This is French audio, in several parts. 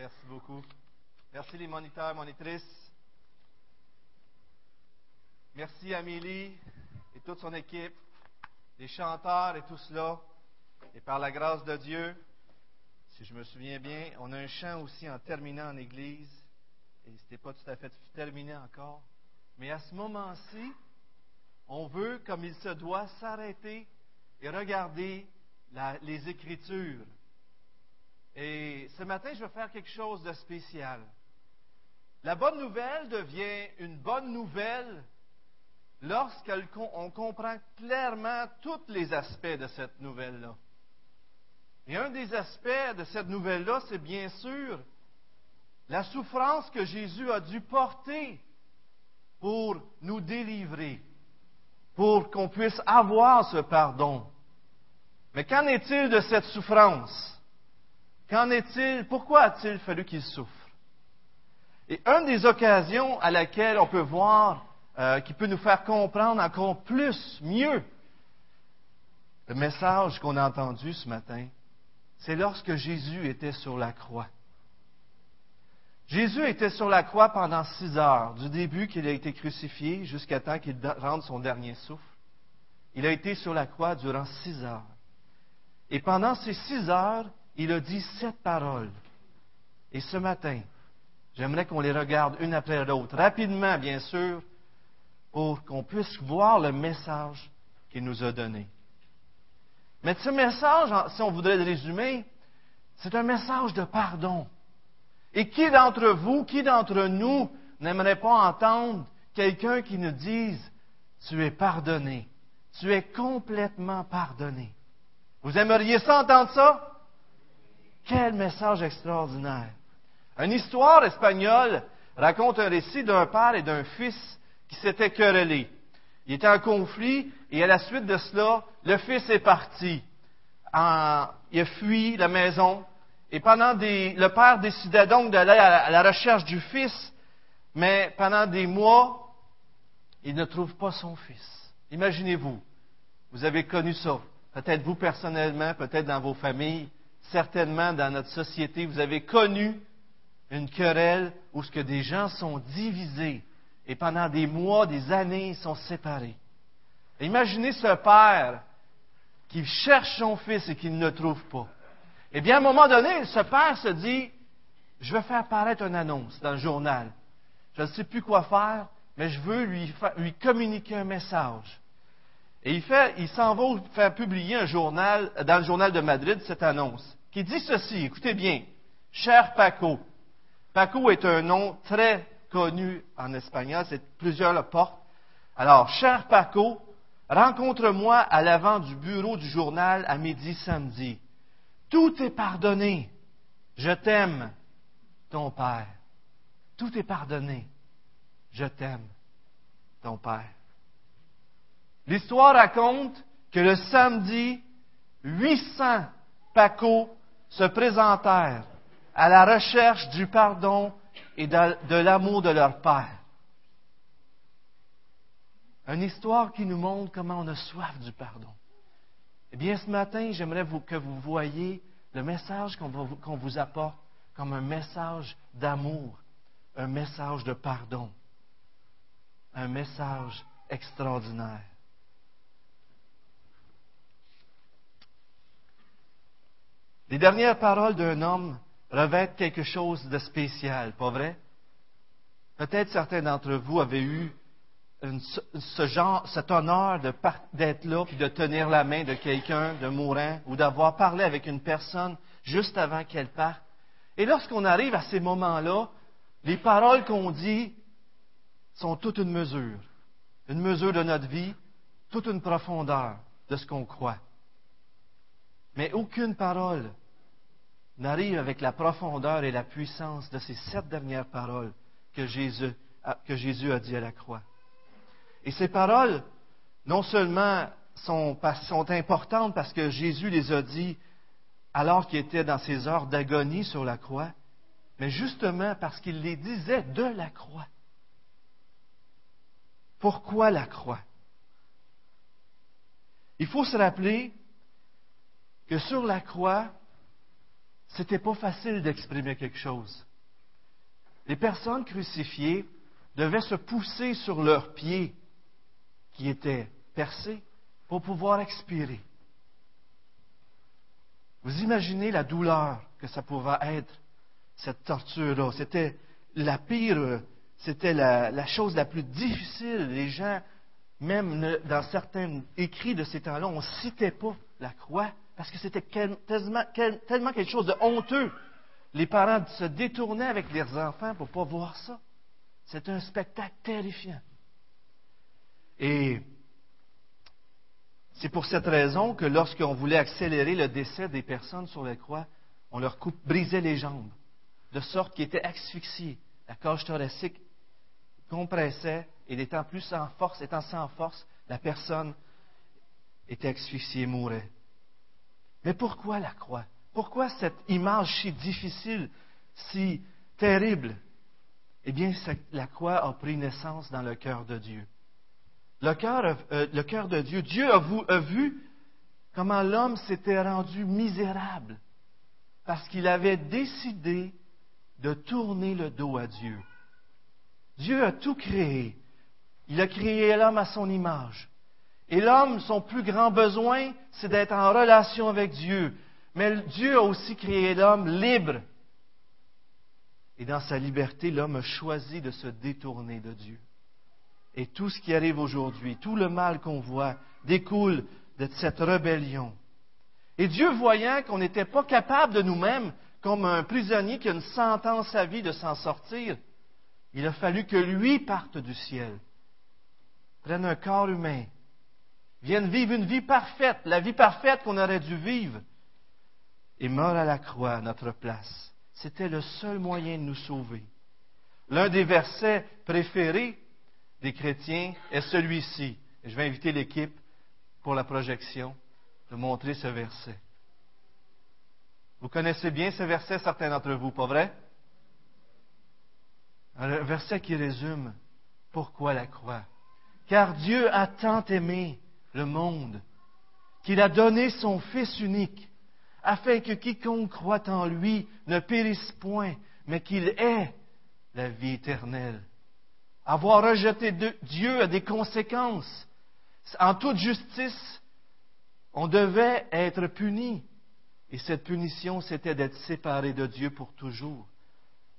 Merci beaucoup. Merci les moniteurs, monitrices. Merci Amélie et toute son équipe, les chanteurs et tout cela. Et par la grâce de Dieu, si je me souviens bien, on a un chant aussi en terminant en église. Et ce n'était pas tout à fait terminé encore. Mais à ce moment-ci, on veut, comme il se doit, s'arrêter et regarder les Écritures. Et ce matin, je vais faire quelque chose de spécial. La bonne nouvelle devient une bonne nouvelle lorsqu'on comprend clairement tous les aspects de cette nouvelle-là. Et un des aspects de cette nouvelle-là, c'est bien sûr la souffrance que Jésus a dû porter pour nous délivrer, pour qu'on puisse avoir ce pardon. Mais qu'en est-il de cette souffrance? Qu'en est-il? Pourquoi a-t-il fallu qu'il souffre? Et une des occasions à laquelle on peut voir, euh, qui peut nous faire comprendre encore plus, mieux, le message qu'on a entendu ce matin, c'est lorsque Jésus était sur la croix. Jésus était sur la croix pendant six heures, du début qu'il a été crucifié jusqu'à temps qu'il rende son dernier souffle. Il a été sur la croix durant six heures. Et pendant ces six heures, il a dit sept paroles. Et ce matin, j'aimerais qu'on les regarde une après l'autre, rapidement bien sûr, pour qu'on puisse voir le message qu'il nous a donné. Mais ce message, si on voudrait le résumer, c'est un message de pardon. Et qui d'entre vous, qui d'entre nous n'aimerait pas entendre quelqu'un qui nous dise, tu es pardonné, tu es complètement pardonné. Vous aimeriez ça entendre ça? Quel message extraordinaire. Une histoire espagnole raconte un récit d'un père et d'un fils qui s'étaient querellés. Ils étaient en conflit et à la suite de cela, le fils est parti. il a fui la maison et pendant des, le père décidait donc d'aller à, la recherche du fils, mais pendant des mois, il ne trouve pas son fils. Imaginez-vous, vous avez connu ça, peut-être vous personnellement, peut-être dans vos familles, certainement dans notre société, vous avez connu une querelle où ce que des gens sont divisés et pendant des mois, des années, ils sont séparés. Imaginez ce père qui cherche son fils et qui ne le trouve pas. Eh bien, à un moment donné, ce père se dit, je vais faire paraître une annonce dans le journal. Je ne sais plus quoi faire, mais je veux lui, communiquer un message. Et il, il s'en va faire publier un journal, dans le journal de Madrid, cette annonce, qui dit ceci, écoutez bien, cher Paco. Paco est un nom très connu en espagnol, c'est plusieurs le portent. Alors, cher Paco, rencontre-moi à l'avant du bureau du journal à midi samedi. Tout est pardonné. Je t'aime, ton Père. Tout est pardonné. Je t'aime, ton Père. L'histoire raconte que le samedi, 800 Paco se présentèrent à la recherche du pardon et de l'amour de leur Père. Une histoire qui nous montre comment on a soif du pardon. Eh bien, ce matin, j'aimerais que vous voyiez le message qu'on vous apporte comme un message d'amour, un message de pardon, un message extraordinaire. Les dernières paroles d'un homme revêtent quelque chose de spécial, pas vrai? Peut-être certains d'entre vous avaient eu ce genre, cet honneur d'être là puis de tenir la main de quelqu'un de mourant ou d'avoir parlé avec une personne juste avant qu'elle parte. Et lorsqu'on arrive à ces moments-là, les paroles qu'on dit sont toute une mesure, une mesure de notre vie, toute une profondeur de ce qu'on croit. Mais aucune parole n'arrive avec la profondeur et la puissance de ces sept dernières paroles que Jésus, que Jésus a dit à la croix. Et ces paroles, non seulement sont, importantes parce que Jésus les a dit alors qu'il était dans ses heures d'agonie sur la croix, mais justement parce qu'il les disait de la croix. Pourquoi la croix? Il faut se rappeler que sur la croix, c'était pas facile d'exprimer quelque chose. Les personnes crucifiées devaient se pousser sur leurs pieds qui étaient percés pour pouvoir expirer. Vous imaginez la douleur que ça pouvait être, cette torture-là. C'était la pire, c'était la, chose la plus difficile. Les gens, même dans certains écrits de ces temps-là, on ne citait pas la croix parce que c'était tellement, quelque chose de honteux. Les parents se détournaient avec leurs enfants pour ne pas voir ça. C'est un spectacle terrifiant. Et c'est pour cette raison que lorsqu'on voulait accélérer le décès des personnes sur la croix, on leur brisait les jambes, de sorte qu'ils étaient asphyxiés. La cage thoracique compressait, et étant plus sans force, étant sans force, la personne était asphyxiée, mourait. Mais pourquoi la croix? Pourquoi cette image si difficile, si terrible? Eh bien, la croix a pris naissance dans le cœur de Dieu. Le cœur, euh, le cœur de Dieu, Dieu a, a vu comment l'homme s'était rendu misérable parce qu'il avait décidé de tourner le dos à Dieu. Dieu a tout créé. Il a créé l'homme à son image. Et l'homme, son plus grand besoin, c'est d'être en relation avec Dieu. Mais Dieu a aussi créé l'homme libre. Et dans sa liberté, l'homme a choisi de se détourner de Dieu. Et tout ce qui arrive aujourd'hui, tout le mal qu'on voit, découle de cette rébellion. Et Dieu, voyant qu'on n'était pas capable de nous-mêmes, comme un prisonnier qui a une sentence à vie de s'en sortir, il a fallu que lui parte du ciel, prenne un corps humain, vienne vivre une vie parfaite, la vie parfaite qu'on aurait dû vivre, et meure à la croix à notre place. C'était le seul moyen de nous sauver. L'un des versets préférés des chrétiens est celui-ci. je vais inviter l'équipe pour la projection de montrer ce verset. Vous connaissez bien ce verset, certains d'entre vous, pas vrai? Un verset qui résume pourquoi la croix. Car Dieu a tant aimé le monde qu'il a donné son Fils unique, afin que quiconque croit en lui ne périsse point, mais qu'il ait la vie éternelle. Avoir rejeté Dieu a des conséquences. En toute justice, on devait être puni. Et cette punition, c'était d'être séparé de Dieu pour toujours.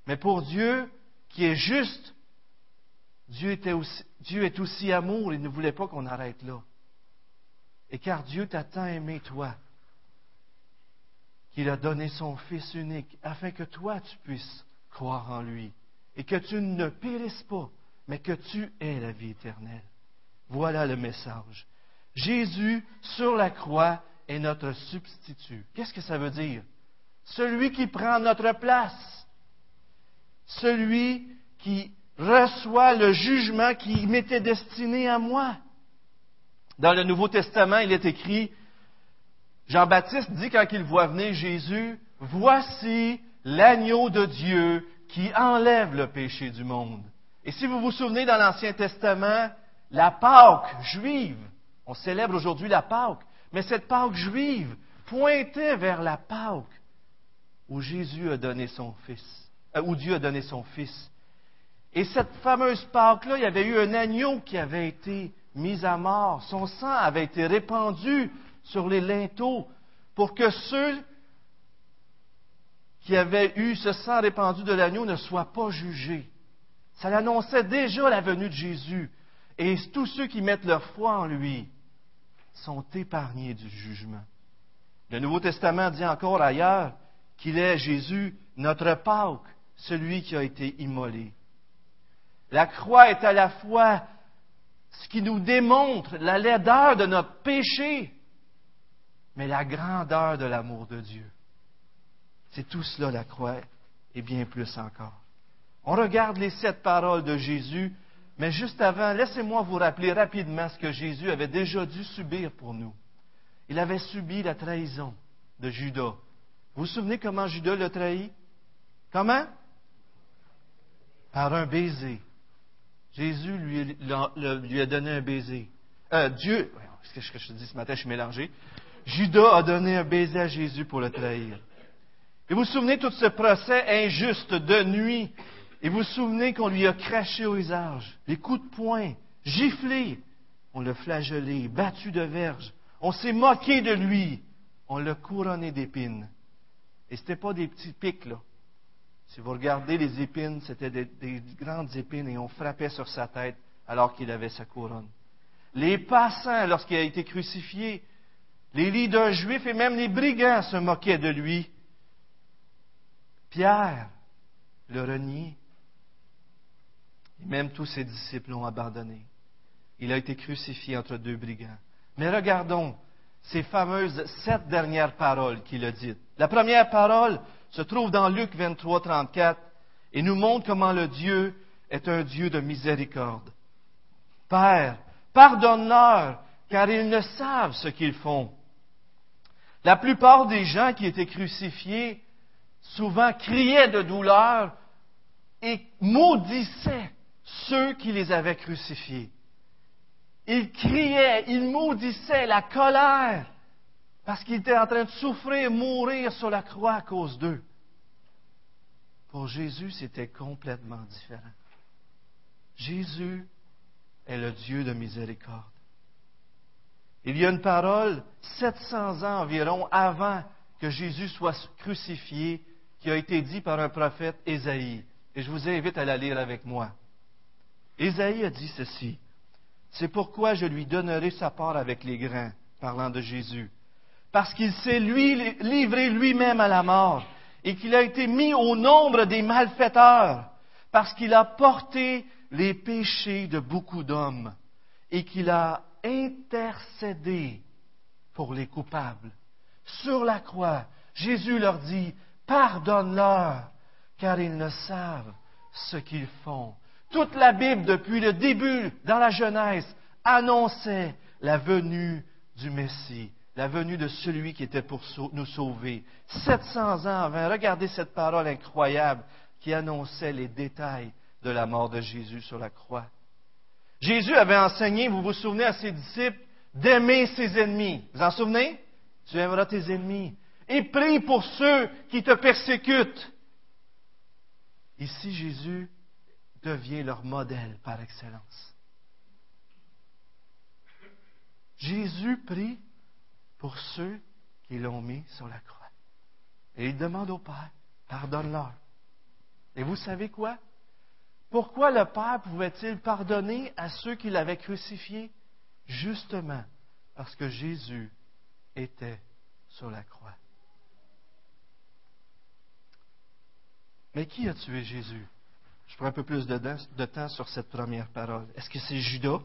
Mais pour Dieu, qui est juste, Dieu, Dieu est aussi amour, il ne voulait pas qu'on arrête là. Et car Dieu t'a tant aimé, toi, qu'il a donné son Fils unique, afin que toi, tu puisses croire en lui, et que tu ne périsses pas, mais que tu aies la vie éternelle. Voilà le message. Jésus, sur la croix, est notre substitut. Qu'est-ce que ça veut dire? Celui qui prend notre place. Celui qui reçoit le jugement qui m'était destiné à moi. Dans le Nouveau Testament, il est écrit, Jean-Baptiste dit quand il voit venir Jésus, Voici l'agneau de Dieu qui enlève le péché du monde. Et si vous vous souvenez dans l'Ancien Testament, la Pâque juive, on célèbre aujourd'hui la Pâque, mais cette Pâque juive pointait vers la Pâque où Jésus a donné son Fils, euh, où Dieu a donné son Fils. Et cette fameuse Pâque-là, il y avait eu un agneau qui avait été mis à mort. Son sang avait été répandu sur les linteaux pour que ceux qui avaient eu ce sang répandu de l'agneau ne soient pas jugés. Ça annonçait déjà la venue de Jésus. Et tous ceux qui mettent leur foi en lui sont épargnés du jugement. Le Nouveau Testament dit encore ailleurs qu'il est Jésus, notre Pâque, celui qui a été immolé. La croix est à la fois ce qui nous démontre la laideur de notre péché, mais la grandeur de l'amour de Dieu. C'est tout cela la croix et bien plus encore. On regarde les sept paroles de Jésus, mais juste avant, laissez-moi vous rappeler rapidement ce que Jésus avait déjà dû subir pour nous. Il avait subi la trahison de Judas. Vous vous souvenez comment Judas l'a trahi? Comment? Par un baiser. Jésus lui, a donné un baiser. Euh, Dieu, ce que je te dis ce matin, je suis mélangé. Judas a donné un baiser à Jésus pour le trahir. Et vous vous souvenez tout ce procès injuste de nuit? Et vous vous souvenez qu'on lui a craché au visage, les coups de poing, giflé, on l'a flagellé, battu de verge, on s'est moqué de lui, on l'a couronné d'épines. Et ce n'était pas des petits pics, là. Si vous regardez les épines, c'était des, des, grandes épines et on frappait sur sa tête alors qu'il avait sa couronne. Les passants, lorsqu'il a été crucifié, les leaders juifs et même les brigands se moquaient de lui. Pierre le renié. Et même tous ses disciples l'ont abandonné. Il a été crucifié entre deux brigands. Mais regardons ces fameuses sept dernières paroles qu'il a dites. La première parole se trouve dans Luc 23, 34 et nous montre comment le Dieu est un Dieu de miséricorde. Père, pardonne-leur, car ils ne savent ce qu'ils font. La plupart des gens qui étaient crucifiés souvent criaient de douleur et maudissaient ceux qui les avaient crucifiés. Ils criaient, ils maudissaient la colère parce qu'ils étaient en train de souffrir, mourir sur la croix à cause d'eux. Pour Jésus, c'était complètement différent. Jésus est le Dieu de miséricorde. Il y a une parole, 700 ans environ avant que Jésus soit crucifié, qui a été dit par un prophète Ésaïe. Et je vous invite à la lire avec moi. Ésaïe a dit ceci. C'est pourquoi je lui donnerai sa part avec les grands, parlant de Jésus. Parce qu'il s'est lui livré lui-même à la mort et qu'il a été mis au nombre des malfaiteurs, parce qu'il a porté les péchés de beaucoup d'hommes et qu'il a intercédé pour les coupables. Sur la croix, Jésus leur dit, pardonne-leur, car ils ne savent ce qu'ils font. Toute la Bible, depuis le début, dans la Genèse, annonçait la venue du Messie, la venue de celui qui était pour nous sauver. 700 ans avant, regardez cette parole incroyable qui annonçait les détails de la mort de Jésus sur la croix. Jésus avait enseigné, vous vous souvenez à ses disciples, d'aimer ses ennemis. Vous en souvenez? Tu aimeras tes ennemis. Et prie pour ceux qui te persécutent. Ici, Jésus devient leur modèle par excellence. Jésus prie pour ceux qui l'ont mis sur la croix. Et il demande au Père, pardonne-leur. Et vous savez quoi? Pourquoi le Père pouvait-il pardonner à ceux qui l'avaient crucifié? Justement parce que Jésus était sur la croix. Mais qui a tué Jésus? Je prends un peu plus de, temps sur cette première parole. Est-ce que c'est Judas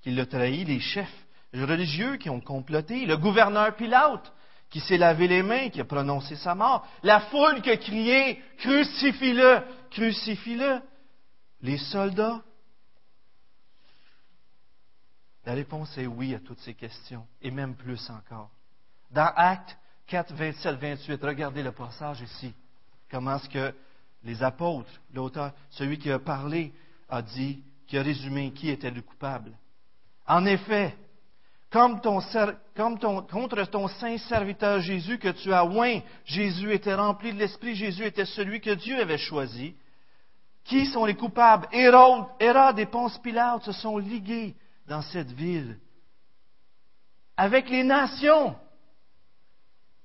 qui l'a trahi, les chefs religieux qui ont comploté, le gouverneur Pilate qui s'est lavé les mains, qui a prononcé sa mort, la foule qui a crié Crucifie-le, crucifie-le, les soldats? La réponse est oui à toutes ces questions, et même plus encore. Dans Actes 4, 27, 28, regardez le passage ici. Comment est-ce que les apôtres, l'auteur, celui qui a parlé, a dit, qui a résumé qui était le coupable. En effet, comme, ton, comme ton, contre ton saint serviteur Jésus que tu as oint, Jésus était rempli de l'Esprit, Jésus était celui que Dieu avait choisi. Qui sont les coupables? Hérode, Hérode et Ponce Pilate se sont ligués dans cette ville avec les nations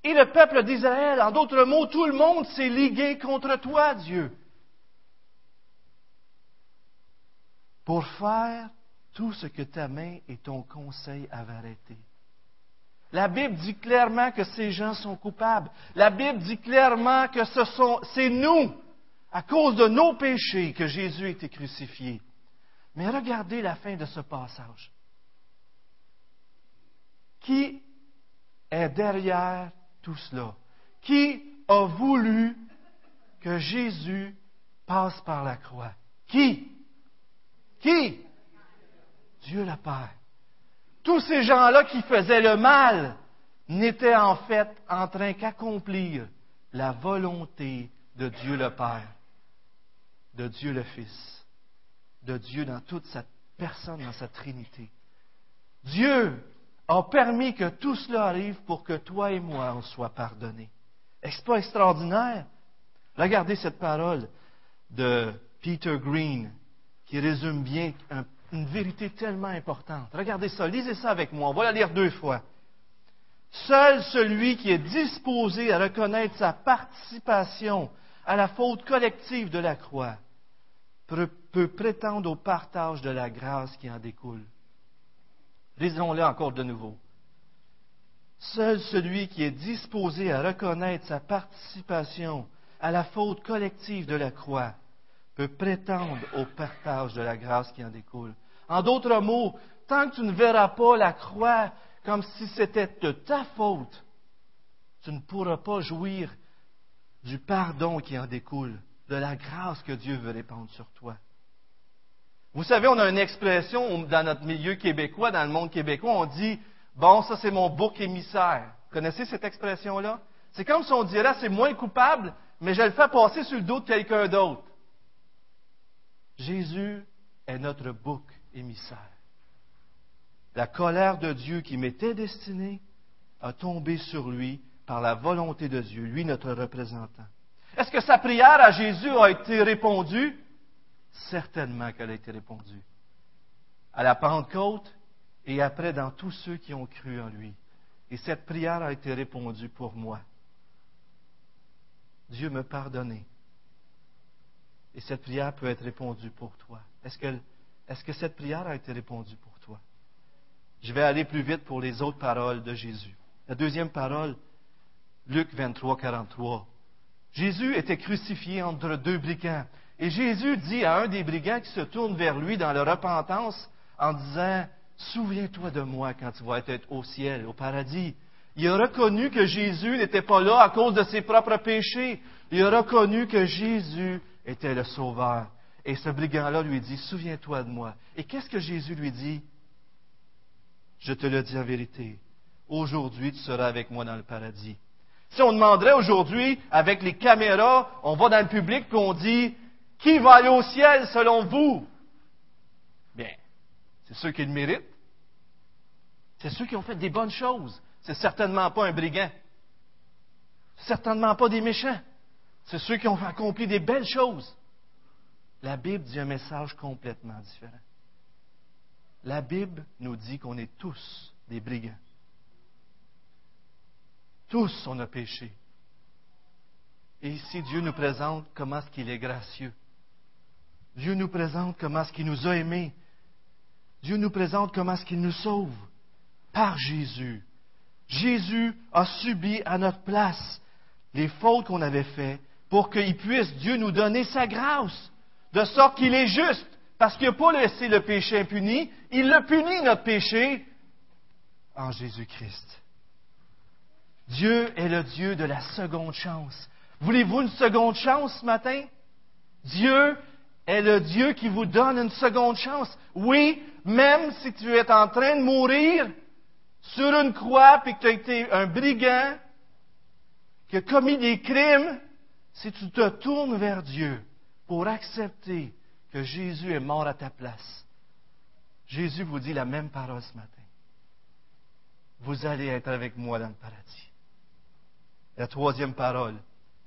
et le peuple d'Israël. En d'autres mots, tout le monde s'est ligué contre toi, Dieu, pour faire tout ce que ta main et ton conseil avaient arrêté. La Bible dit clairement que ces gens sont coupables. La Bible dit clairement que c'est nous, à cause de nos péchés, que Jésus a été crucifié. Mais regardez la fin de ce passage. Qui est derrière tout cela? Qui a voulu que Jésus passe par la croix? Qui? Qui? Dieu le Père. Tous ces gens-là qui faisaient le mal n'étaient en fait en train qu'accomplir la volonté de Dieu le Père, de Dieu le Fils, de Dieu dans toute sa personne, dans sa Trinité. Dieu a permis que tout cela arrive pour que toi et moi en soient pardonnés. Est-ce pas extraordinaire? Regardez cette parole de Peter Green qui résume bien une vérité tellement importante. Regardez ça, lisez ça avec moi. On va la lire deux fois. Seul celui qui est disposé à reconnaître sa participation à la faute collective de la croix peut, prétendre au partage de la grâce qui en découle. Lisons-le encore de nouveau. Seul celui qui est disposé à reconnaître sa participation à la faute collective de la croix peut prétendre au partage de la grâce qui en découle. En d'autres mots, tant que tu ne verras pas la croix comme si c'était de ta faute, tu ne pourras pas jouir du pardon qui en découle, de la grâce que Dieu veut répandre sur toi. Vous savez, on a une expression dans notre milieu québécois, dans le monde québécois, on dit Bon, ça c'est mon bouc émissaire. Vous connaissez cette expression-là? C'est comme si on dirait c'est moins coupable, mais je le fais passer sur le dos de quelqu'un d'autre. Jésus est notre bouc émissaire. La colère de Dieu qui m'était destinée a tombé sur lui par la volonté de Dieu, lui notre représentant. Est-ce que sa prière à Jésus a été répondue? Certainement qu'elle a été répondue. À la Pentecôte et après dans tous ceux qui ont cru en lui. Et cette prière a été répondue pour moi. Dieu me pardonné. Et cette prière peut être répondue pour toi. Est-ce que, cette prière a été répondue pour toi? Je vais aller plus vite pour les autres paroles de Jésus. La deuxième parole, Luc 23, 43. Jésus était crucifié entre deux brigands. Et Jésus dit à un des brigands qui se tourne vers lui dans la repentance en disant, Souviens-toi de moi quand tu vas être au ciel, au paradis. Il a reconnu que Jésus n'était pas là à cause de ses propres péchés. Il a reconnu que Jésus était le Sauveur. Et ce brigand-là lui dit, Souviens-toi de moi. Et qu'est-ce que Jésus lui dit? Je te le dis en vérité. Aujourd'hui, tu seras avec moi dans le paradis. Si on demanderait aujourd'hui, avec les caméras, on va dans le public et on dit, qui va aller au ciel selon vous? Bien, c'est ceux qui le méritent. C'est ceux qui ont fait des bonnes choses. C'est certainement pas un brigand. Certainement pas des méchants. C'est ceux qui ont accompli des belles choses. La Bible dit un message complètement différent. La Bible nous dit qu'on est tous des brigands. Tous on a péché. Et ici, Dieu nous présente comment est-ce qu'il est gracieux. Dieu nous présente comment est-ce qu'il nous a aimés. Dieu nous présente comment est-ce qu'il nous sauve. Par Jésus. Jésus a subi à notre place les fautes qu'on avait faites pour qu'il puisse, Dieu, nous donner sa grâce, de sorte qu'il est juste, parce qu'il n'a pas laissé le péché impuni, il le punit, notre péché, en Jésus-Christ. Dieu est le Dieu de la seconde chance. Voulez-vous une seconde chance ce matin? Dieu est le Dieu qui vous donne une seconde chance. Oui, même si tu es en train de mourir sur une croix et que tu as été un brigand, qui a commis des crimes, si tu te tournes vers Dieu pour accepter que Jésus est mort à ta place, Jésus vous dit la même parole ce matin. Vous allez être avec moi dans le paradis. La troisième parole,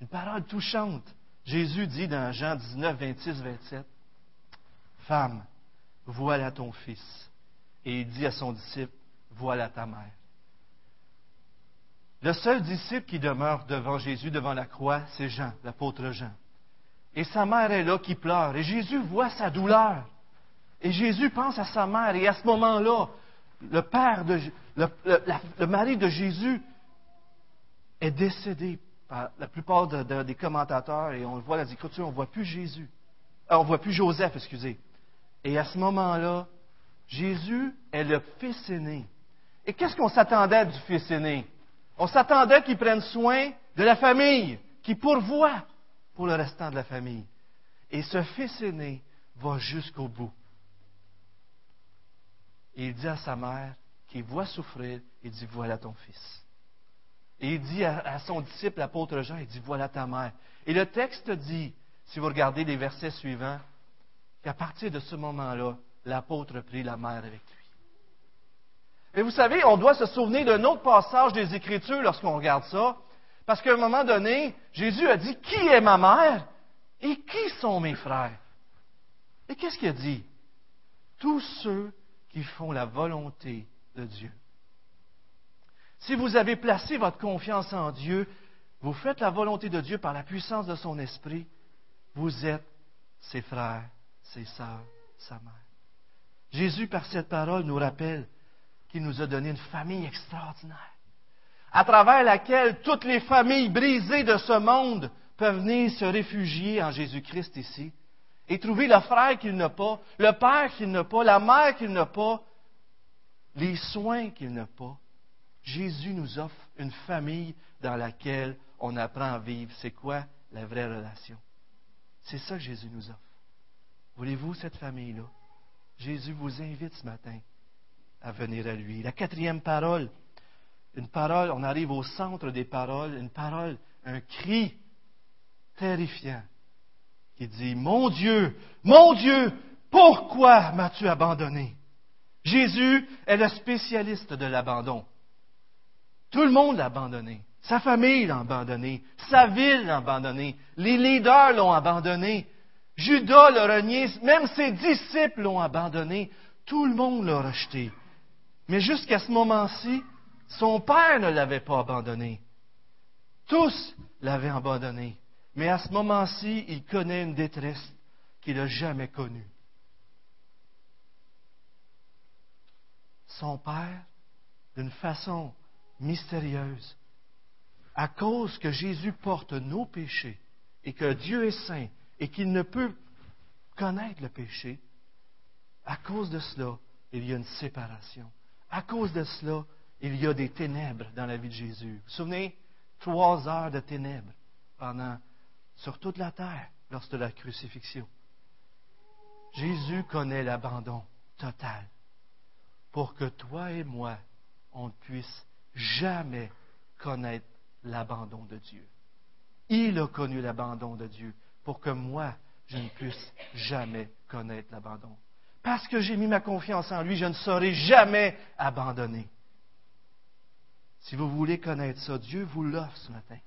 une parole touchante. Jésus dit dans Jean 19, 26, 27, Femme, voilà ton fils. Et il dit à son disciple, voilà ta mère. Le seul disciple qui demeure devant Jésus, devant la croix, c'est Jean, l'apôtre Jean. Et sa mère est là qui pleure. Et Jésus voit sa douleur. Et Jésus pense à sa mère. Et à ce moment-là, le père de, le mari de Jésus est décédé par la plupart des commentateurs, et on le voit dans les on ne voit plus Jésus. Euh, on ne voit plus Joseph, excusez. Et à ce moment-là, Jésus est le fils aîné. Et qu'est-ce qu'on s'attendait du fils aîné? On s'attendait qu'il prenne soin de la famille, qu'il pourvoie pour le restant de la famille. Et ce fils aîné va jusqu'au bout. Et il dit à sa mère, qu'il voit souffrir, il dit, voilà ton fils. Et il dit à, son disciple, l'apôtre Jean, il dit, voilà ta mère. Et le texte dit, si vous regardez les versets suivants, qu'à partir de ce moment-là, l'apôtre prit la mère avec lui. Et vous savez, on doit se souvenir d'un autre passage des Écritures lorsqu'on regarde ça. Parce qu'à un moment donné, Jésus a dit, qui est ma mère et qui sont mes frères? Et qu'est-ce qu'il a dit? Tous ceux qui font la volonté de Dieu. Si vous avez placé votre confiance en Dieu, vous faites la volonté de Dieu par la puissance de son esprit, vous êtes ses frères, ses sœurs, sa mère. Jésus, par cette parole, nous rappelle qu'il nous a donné une famille extraordinaire, à travers laquelle toutes les familles brisées de ce monde peuvent venir se réfugier en Jésus-Christ ici et trouver le frère qu'il n'a pas, le père qu'il n'a pas, la mère qu'il n'a pas, les soins qu'il n'a pas. Jésus nous offre une famille dans laquelle on apprend à vivre. C'est quoi la vraie relation? C'est ça que Jésus nous offre. Voulez-vous cette famille-là? Jésus vous invite ce matin à venir à lui. La quatrième parole, une parole, on arrive au centre des paroles, une parole, un cri terrifiant qui dit, Mon Dieu, mon Dieu, pourquoi m'as-tu abandonné? Jésus est le spécialiste de l'abandon. Tout le monde l'a abandonné. Sa famille l'a abandonné. Sa ville l'a abandonné. Les leaders l'ont abandonné. Judas l'a renié. Même ses disciples l'ont abandonné. Tout le monde l'a rejeté. Mais jusqu'à ce moment-ci, son père ne l'avait pas abandonné. Tous l'avaient abandonné. Mais à ce moment-ci, il connaît une détresse qu'il n'a jamais connue. Son Père, d'une façon mystérieuse, à cause que Jésus porte nos péchés et que Dieu est saint et qu'il ne peut connaître le péché, à cause de cela, il y a une séparation. À cause de cela, il y a des ténèbres dans la vie de Jésus. Vous vous souvenez? Trois heures de ténèbres pendant sur toute la terre lors de la crucifixion. Jésus connaît l'abandon total pour que toi et moi, on ne puisse jamais connaître l'abandon de Dieu. Il a connu l'abandon de Dieu pour que moi, je ne puisse jamais connaître l'abandon. Parce que j'ai mis ma confiance en lui, je ne serai jamais abandonné. Si vous voulez connaître ça, Dieu vous l'offre ce matin.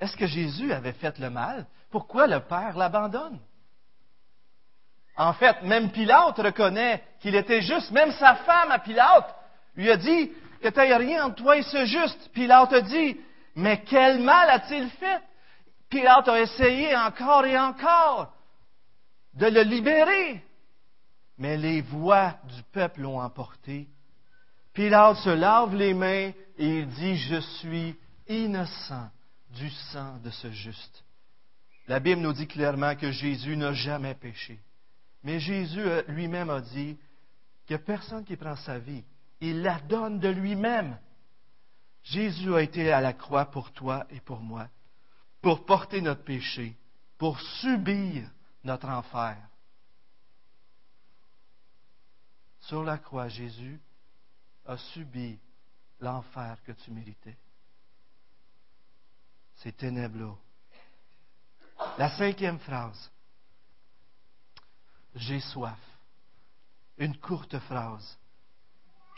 Est-ce que Jésus avait fait le mal? Pourquoi le Père l'abandonne? En fait, même Pilate reconnaît qu'il était juste. Même sa femme à Pilate lui a dit que tu rien entre toi et ce juste. Pilate a dit, mais quel mal a-t-il fait? Pilate a essayé encore et encore de le libérer. Mais les voix du peuple l'ont emporté. Pilate se lave les mains et il dit, je suis innocent du sang de ce juste. La Bible nous dit clairement que Jésus n'a jamais péché. Mais Jésus euh, lui-même a dit a personne qui prend sa vie. Il la donne de lui-même. Jésus a été à la croix pour toi et pour moi, pour porter notre péché, pour subir notre enfer. Sur la croix, Jésus a subi l'enfer que tu méritais ces ténèbres-là. La cinquième phrase, j'ai soif. Une courte phrase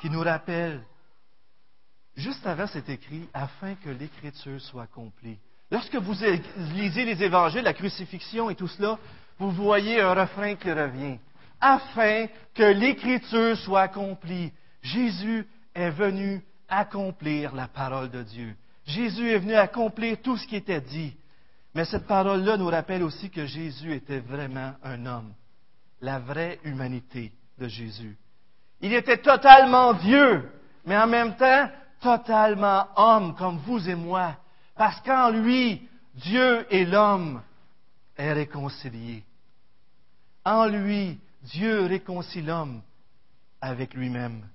qui nous rappelle, juste avant c'est écrit, afin que l'écriture soit accomplie. Lorsque vous lisez les évangiles, la crucifixion et tout cela, vous voyez un refrain qui revient. Afin que l'écriture soit accomplie. Jésus est venu accomplir la parole de Dieu. Jésus est venu accomplir tout ce qui était dit. Mais cette parole-là nous rappelle aussi que Jésus était vraiment un homme, la vraie humanité de Jésus. Il était totalement Dieu, mais en même temps totalement homme comme vous et moi, parce qu'en lui, Dieu et l'homme est réconcilié. En lui, Dieu réconcilie l'homme avec lui-même.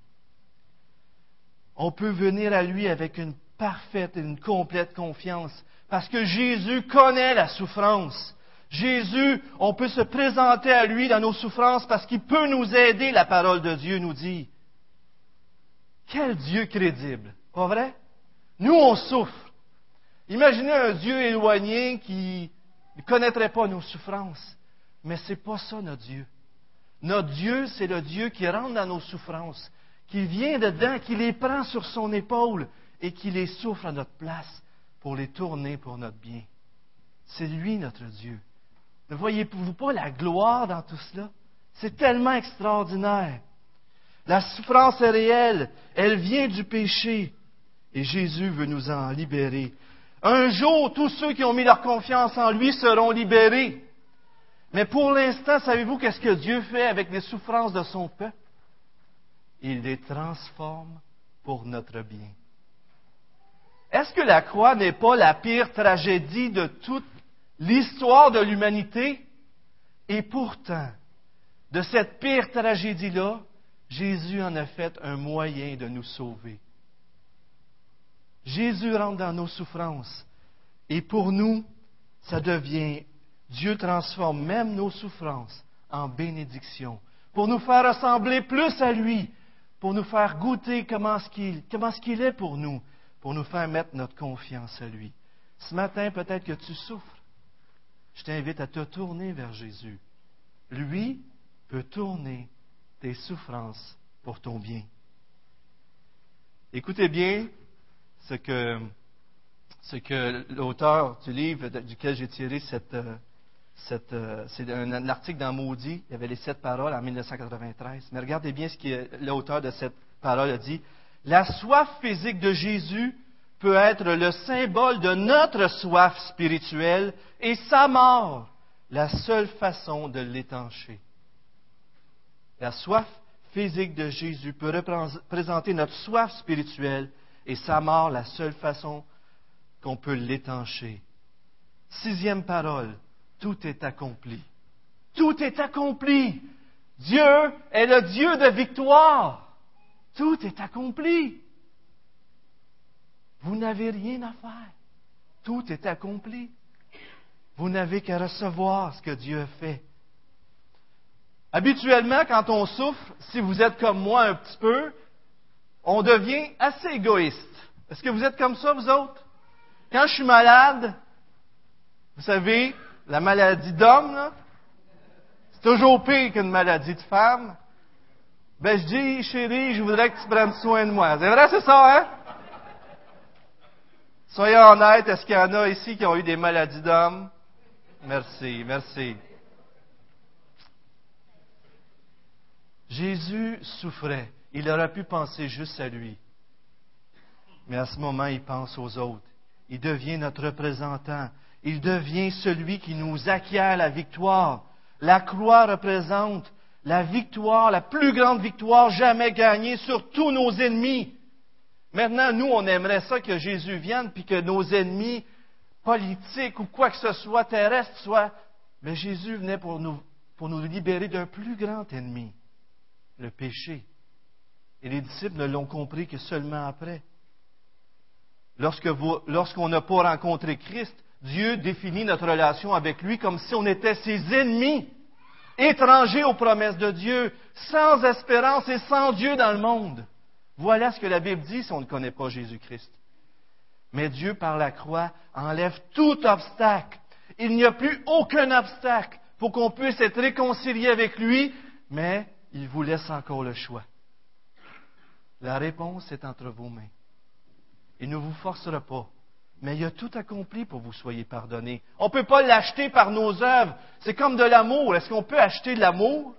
On peut venir à lui avec une parfaite et une complète confiance. Parce que Jésus connaît la souffrance. Jésus, on peut se présenter à lui dans nos souffrances parce qu'il peut nous aider, la parole de Dieu nous dit. Quel Dieu crédible, pas vrai? Nous, on souffre. Imaginez un Dieu éloigné qui ne connaîtrait pas nos souffrances. Mais ce n'est pas ça notre Dieu. Notre Dieu, c'est le Dieu qui rentre dans nos souffrances, qui vient dedans, qui les prend sur son épaule et qui les souffre à notre place pour les tourner pour notre bien. C'est lui notre Dieu. Ne voyez-vous pas la gloire dans tout cela? C'est tellement extraordinaire. La souffrance est réelle, elle vient du péché, et Jésus veut nous en libérer. Un jour, tous ceux qui ont mis leur confiance en lui seront libérés. Mais pour l'instant, savez-vous qu'est-ce que Dieu fait avec les souffrances de son peuple? Il les transforme pour notre bien. Est-ce que la croix n'est pas la pire tragédie de toute l'histoire de l'humanité? Et pourtant, de cette pire tragédie-là, Jésus en a fait un moyen de nous sauver. Jésus rentre dans nos souffrances. Et pour nous, ça devient, Dieu transforme même nos souffrances en bénédiction, pour nous faire ressembler plus à lui, pour nous faire goûter comment ce qu'il, comment ce qu'il est pour nous, pour nous faire mettre notre confiance à lui. Ce matin, peut-être que tu souffres. Je t'invite à te tourner vers Jésus. Lui peut tourner tes souffrances pour ton bien. Écoutez bien ce que, ce que l'auteur du livre duquel j'ai tiré cette, cette, euh, c'est un, article dans Maudit, il y avait les sept paroles en 1993. Mais regardez bien ce que l'auteur de cette parole a dit. La soif physique de Jésus peut être le symbole de notre soif spirituelle et sa mort, la seule façon de l'étancher. La soif physique de Jésus peut représenter notre soif spirituelle et sa mort, la seule façon qu'on peut l'étancher. Sixième parole, tout est accompli. Tout est accompli. Dieu est le Dieu de victoire. Tout est accompli. Vous n'avez rien à faire. Tout est accompli. Vous n'avez qu'à recevoir ce que Dieu fait. Habituellement, quand on souffre, si vous êtes comme moi un petit peu, on devient assez égoïste. Est-ce que vous êtes comme ça, vous autres? Quand je suis malade, vous savez, la maladie d'homme, c'est toujours pire qu'une maladie de femme. Ben, je dis, chérie, je voudrais que tu prennes soin de moi. C'est vrai, c'est ça, hein? Soyez honnêtes, est-ce qu'il y en a ici qui ont eu des maladies d'homme? Merci, merci. Jésus souffrait. Il aurait pu penser juste à lui. Mais à ce moment, il pense aux autres. Il devient notre représentant. Il devient celui qui nous acquiert la victoire. La croix représente la victoire, la plus grande victoire jamais gagnée sur tous nos ennemis. Maintenant, nous, on aimerait ça que Jésus vienne, puis que nos ennemis politiques ou quoi que ce soit terrestre soient. Mais Jésus venait pour nous, pour nous libérer d'un plus grand ennemi, le péché. Et les disciples ne l'ont compris que seulement après. Lorsqu'on n'a pas rencontré Christ, Dieu définit notre relation avec lui comme si on était ses ennemis, étrangers aux promesses de Dieu, sans espérance et sans Dieu dans le monde. Voilà ce que la Bible dit si on ne connaît pas Jésus-Christ. Mais Dieu, par la croix, enlève tout obstacle. Il n'y a plus aucun obstacle pour qu'on puisse être réconcilié avec lui, mais il vous laisse encore le choix. La réponse est entre vos mains. Il ne vous forcera pas. Mais il a tout accompli pour que vous soyez pardonnés. On ne peut pas l'acheter par nos œuvres. C'est comme de l'amour. Est-ce qu'on peut acheter de l'amour?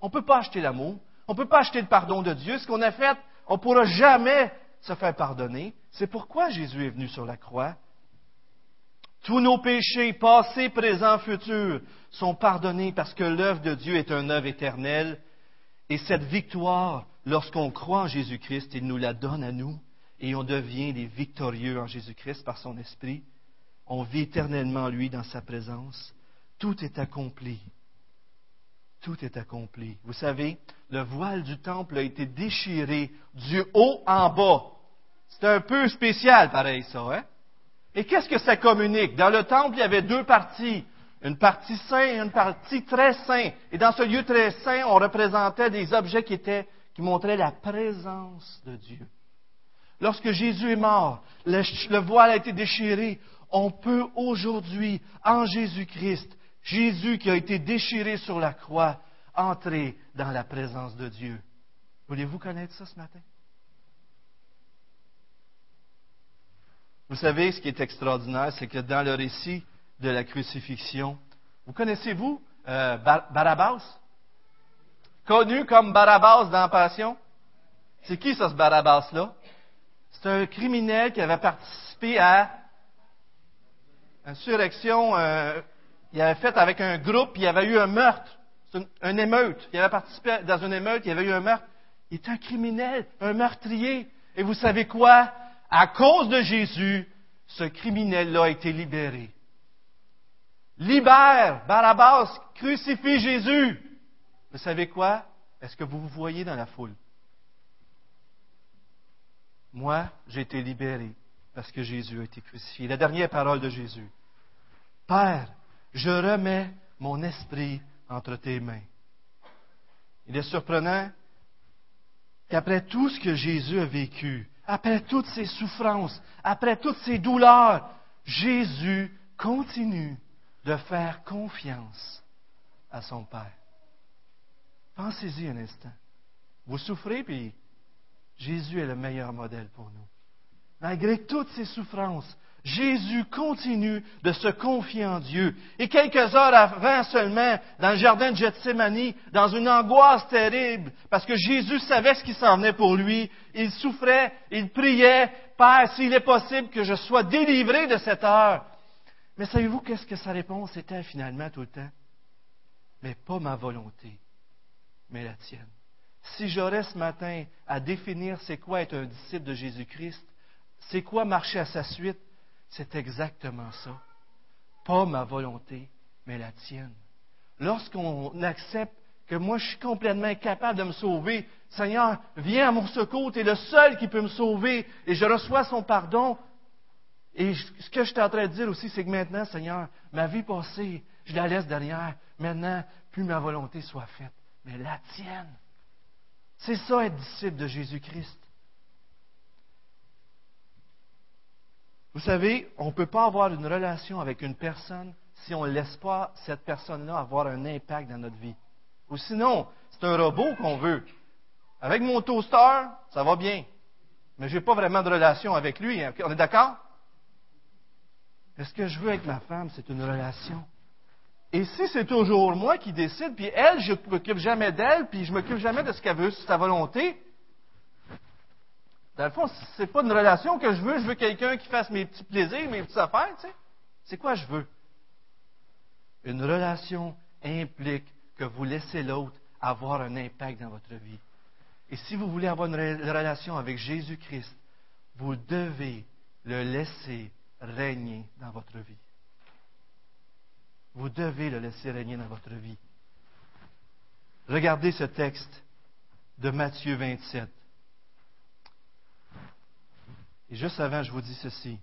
On ne peut pas acheter l'amour. On ne peut pas acheter le pardon de Dieu. Ce qu'on a fait, on ne pourra jamais se faire pardonner. C'est pourquoi Jésus est venu sur la croix. Tous nos péchés, passés, présents, futurs, sont pardonnés parce que l'œuvre de Dieu est une œuvre éternelle. Et cette victoire, lorsqu'on croit en Jésus-Christ, il nous la donne à nous et on devient des victorieux en Jésus-Christ par son esprit. On vit éternellement lui dans sa présence. Tout est accompli. Tout est accompli. Vous savez, le voile du temple a été déchiré du haut en bas. C'est un peu spécial, pareil, ça, hein? Et qu'est-ce que ça communique? Dans le temple, il y avait deux parties. Une partie saint et une partie très saint. Et dans ce lieu très saint, on représentait des objets qui étaient, qui montraient la présence de Dieu. Lorsque Jésus est mort, le, voile a été déchiré. On peut aujourd'hui, en Jésus-Christ, Jésus qui a été déchiré sur la croix, entrer dans la présence de Dieu. Voulez-vous connaître ça ce matin? Vous savez, ce qui est extraordinaire, c'est que dans le récit de la crucifixion, vous connaissez-vous euh, Barabbas? Connu comme Barabbas dans Passion? C'est qui ça, ce Barabbas-là? C'est un criminel qui avait participé à une insurrection, euh, il avait fait avec un groupe, il y avait eu un meurtre, un, émeute. Il avait participé dans une émeute, il y avait eu un meurtre. Il est un criminel, un meurtrier. Et vous savez quoi? À cause de Jésus, ce criminel-là a été libéré. Libère, Barabbas, crucifie Jésus. Vous savez quoi? Est-ce que vous vous voyez dans la foule? Moi, j'ai été libéré parce que Jésus a été crucifié. La dernière parole de Jésus. Père, je remets mon esprit entre tes mains. Il est surprenant qu'après tout ce que Jésus a vécu, après toutes ses souffrances, après toutes ses douleurs, Jésus continue de faire confiance à son Père. Pensez-y un instant. Vous souffrez, puis Jésus est le meilleur modèle pour nous. Malgré toutes ces souffrances, Jésus continue de se confier en Dieu. Et quelques heures avant seulement, dans le jardin de Gethsemane, dans une angoisse terrible, parce que Jésus savait ce qui s'en venait pour lui, il souffrait, il priait, Père, s'il est possible que je sois délivré de cette heure. Mais savez-vous qu'est-ce que sa réponse était finalement tout le temps? Mais pas ma volonté, mais la tienne. Si j'aurais ce matin à définir c'est quoi être un disciple de Jésus-Christ, c'est quoi marcher à sa suite, c'est exactement ça. Pas ma volonté, mais la tienne. Lorsqu'on accepte que moi je suis complètement incapable de me sauver, Seigneur, viens à mon secours, tu es le seul qui peut me sauver et je reçois son pardon. Et ce que je suis en train de dire aussi, c'est que maintenant, Seigneur, ma vie passée, je la laisse derrière. Maintenant, plus ma volonté soit faite, mais la tienne. C'est ça être disciple de Jésus-Christ. Vous savez, on ne peut pas avoir une relation avec une personne si on ne laisse pas cette personne-là avoir un impact dans notre vie. Ou sinon, c'est un robot qu'on veut. Avec mon toaster, ça va bien. Mais je n'ai pas vraiment de relation avec lui. Hein. On est d'accord? ce que je veux avec ma femme, c'est une relation? Et si c'est toujours moi qui décide, puis elle, je ne m'occupe jamais d'elle, puis je ne m'occupe jamais de ce qu'elle veut, c'est sa volonté, dans le fond, c'est pas une relation que je veux. Je veux quelqu'un qui fasse mes petits plaisirs, mes petites affaires, tu sais. C'est quoi je veux? Une relation implique que vous laissez l'autre avoir un impact dans votre vie. Et si vous voulez avoir une relation avec Jésus-Christ, vous devez le laisser régner dans votre vie. Vous devez le laisser régner dans votre vie. Regardez ce texte de Matthieu 27. Et juste avant, je vous dis ceci.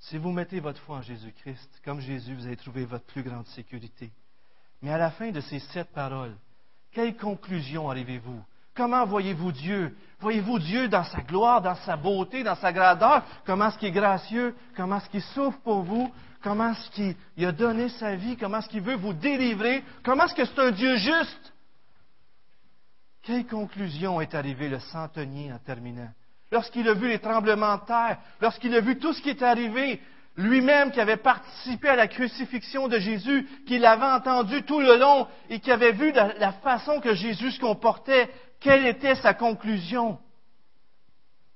Si vous mettez votre foi en Jésus-Christ, comme Jésus, vous allez trouver votre plus grande sécurité. Mais à la fin de ces sept paroles, quelle conclusion arrivez-vous? Comment voyez-vous Dieu? Voyez-vous Dieu dans sa gloire, dans sa beauté, dans sa grandeur? Comment est-ce qu'il est gracieux? Comment est-ce qu'il souffre pour vous? Comment est-ce qu'il a donné sa vie? Comment est-ce qu'il veut vous délivrer? Comment est-ce que c'est un Dieu juste? Quelle conclusion est arrivée le centenier en terminant? lorsqu'il a vu les tremblements de terre, lorsqu'il a vu tout ce qui est arrivé, lui-même qui avait participé à la crucifixion de Jésus, qui l'avait entendu tout le long et qui avait vu la, façon que Jésus se comportait, quelle était sa conclusion?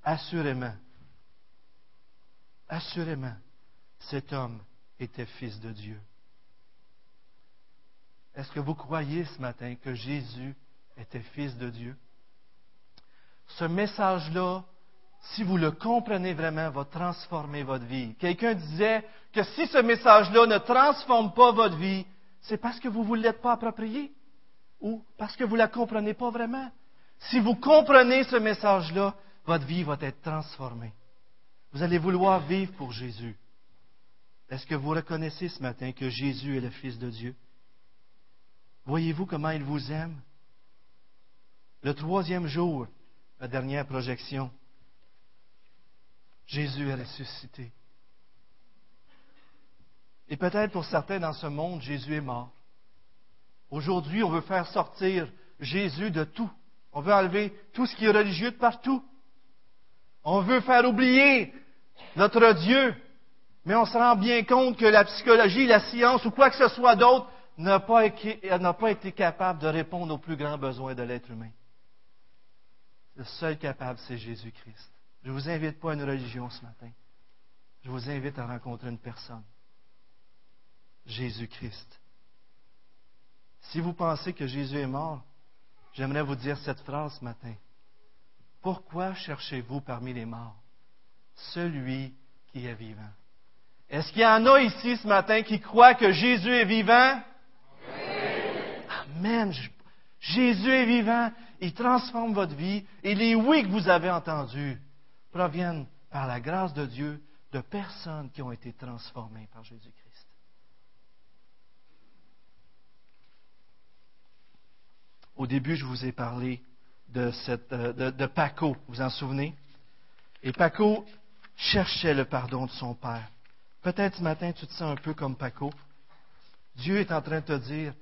Assurément, assurément, cet homme était fils de Dieu. Est-ce que vous croyez ce matin que Jésus était fils de Dieu? Ce message-là si vous le comprenez vraiment, va transformer votre vie. Quelqu'un disait que si ce message-là ne transforme pas votre vie, c'est parce que vous ne vous l'êtes pas approprié ou parce que vous ne la comprenez pas vraiment. Si vous comprenez ce message-là, votre vie va être transformée. Vous allez vouloir vivre pour Jésus. Est-ce que vous reconnaissez ce matin que Jésus est le Fils de Dieu? Voyez-vous comment il vous aime? Le troisième jour, la dernière projection, Jésus est ressuscité. Et peut-être pour certains dans ce monde, Jésus est mort. Aujourd'hui, on veut faire sortir Jésus de tout. On veut enlever tout ce qui est religieux de partout. On veut faire oublier notre Dieu. Mais on se rend bien compte que la psychologie, la science ou quoi que ce soit d'autre n'a pas, été capable de répondre aux plus grands besoins de l'être humain. Le seul capable, c'est Jésus-Christ. Je ne vous invite pas à une religion ce matin. Je vous invite à rencontrer une personne. Jésus-Christ. Si vous pensez que Jésus est mort, j'aimerais vous dire cette phrase ce matin. Pourquoi cherchez-vous parmi les morts celui qui est vivant? Est-ce qu'il y en a ici ce matin qui croient que Jésus est vivant? Amen. Jésus est vivant. Il transforme votre vie. Et les oui que vous avez entendus proviennent par la grâce de Dieu de personnes qui ont été transformées par Jésus-Christ. Au début, je vous ai parlé de, cette, euh, de, Paco, vous vous en souvenez? Et Paco cherchait le pardon de son père. Peut-être ce matin, tu te sens un peu comme Paco. Dieu est en train de te dire,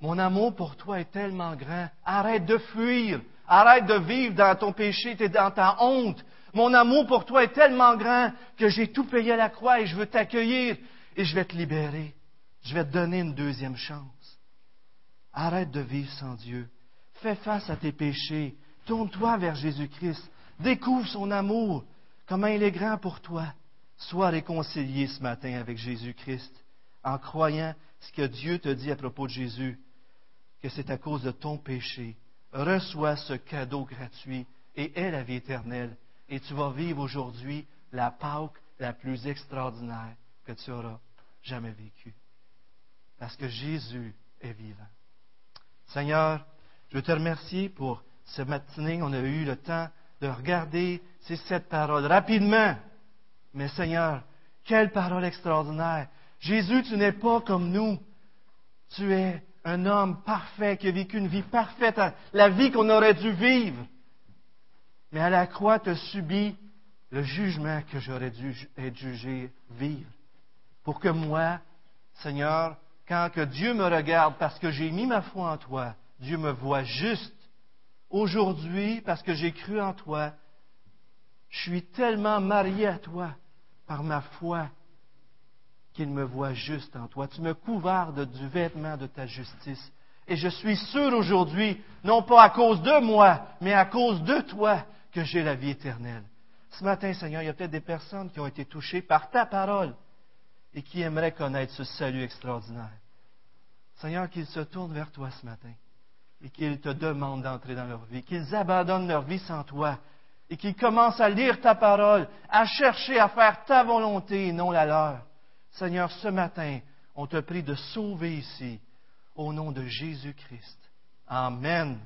mon amour pour toi est tellement grand. Arrête de fuir. Arrête de vivre dans ton péché, dans ta honte. Mon amour pour toi est tellement grand que j'ai tout payé à la croix et je veux t'accueillir et je vais te libérer. Je vais te donner une deuxième chance. Arrête de vivre sans Dieu. Fais face à tes péchés. Tourne-toi vers Jésus-Christ. Découvre son amour, comment il est grand pour toi. Sois réconcilié ce matin avec Jésus-Christ en croyant ce que Dieu te dit à propos de Jésus que c'est à cause de ton péché. Reçois ce cadeau gratuit et aie la vie éternelle. Et tu vas vivre aujourd'hui la Pâque la plus extraordinaire que tu auras jamais vécue. Parce que Jésus est vivant. Seigneur, je te remercie pour ce matin. On a eu le temps de regarder ces sept paroles rapidement. Mais Seigneur, quelle parole extraordinaire. Jésus, tu n'es pas comme nous. Tu es un homme parfait qui a vécu une vie parfaite, la vie qu'on aurait dû vivre. Mais à la croix, tu as subi le jugement que j'aurais dû être jugé vivre. Pour que moi, Seigneur, quand que Dieu me regarde parce que j'ai mis ma foi en toi, Dieu me voit juste. Aujourd'hui, parce que j'ai cru en toi, je suis tellement marié à toi par ma foi qu'il me voit juste en toi. Tu me couvardes du vêtement de ta justice. Et je suis sûr aujourd'hui, non pas à cause de moi, mais à cause de toi, que j'ai la vie éternelle. Ce matin, Seigneur, il y a peut-être des personnes qui ont été touchées par ta parole et qui aimeraient connaître ce salut extraordinaire. Seigneur, qu'ils se tournent vers toi ce matin et qu'ils te demandent d'entrer dans leur vie, qu'ils abandonnent leur vie sans toi et qu'ils commencent à lire ta parole, à chercher à faire ta volonté et non la leur. Seigneur, ce matin, on te prie de sauver ici, au nom de Jésus-Christ. Amen.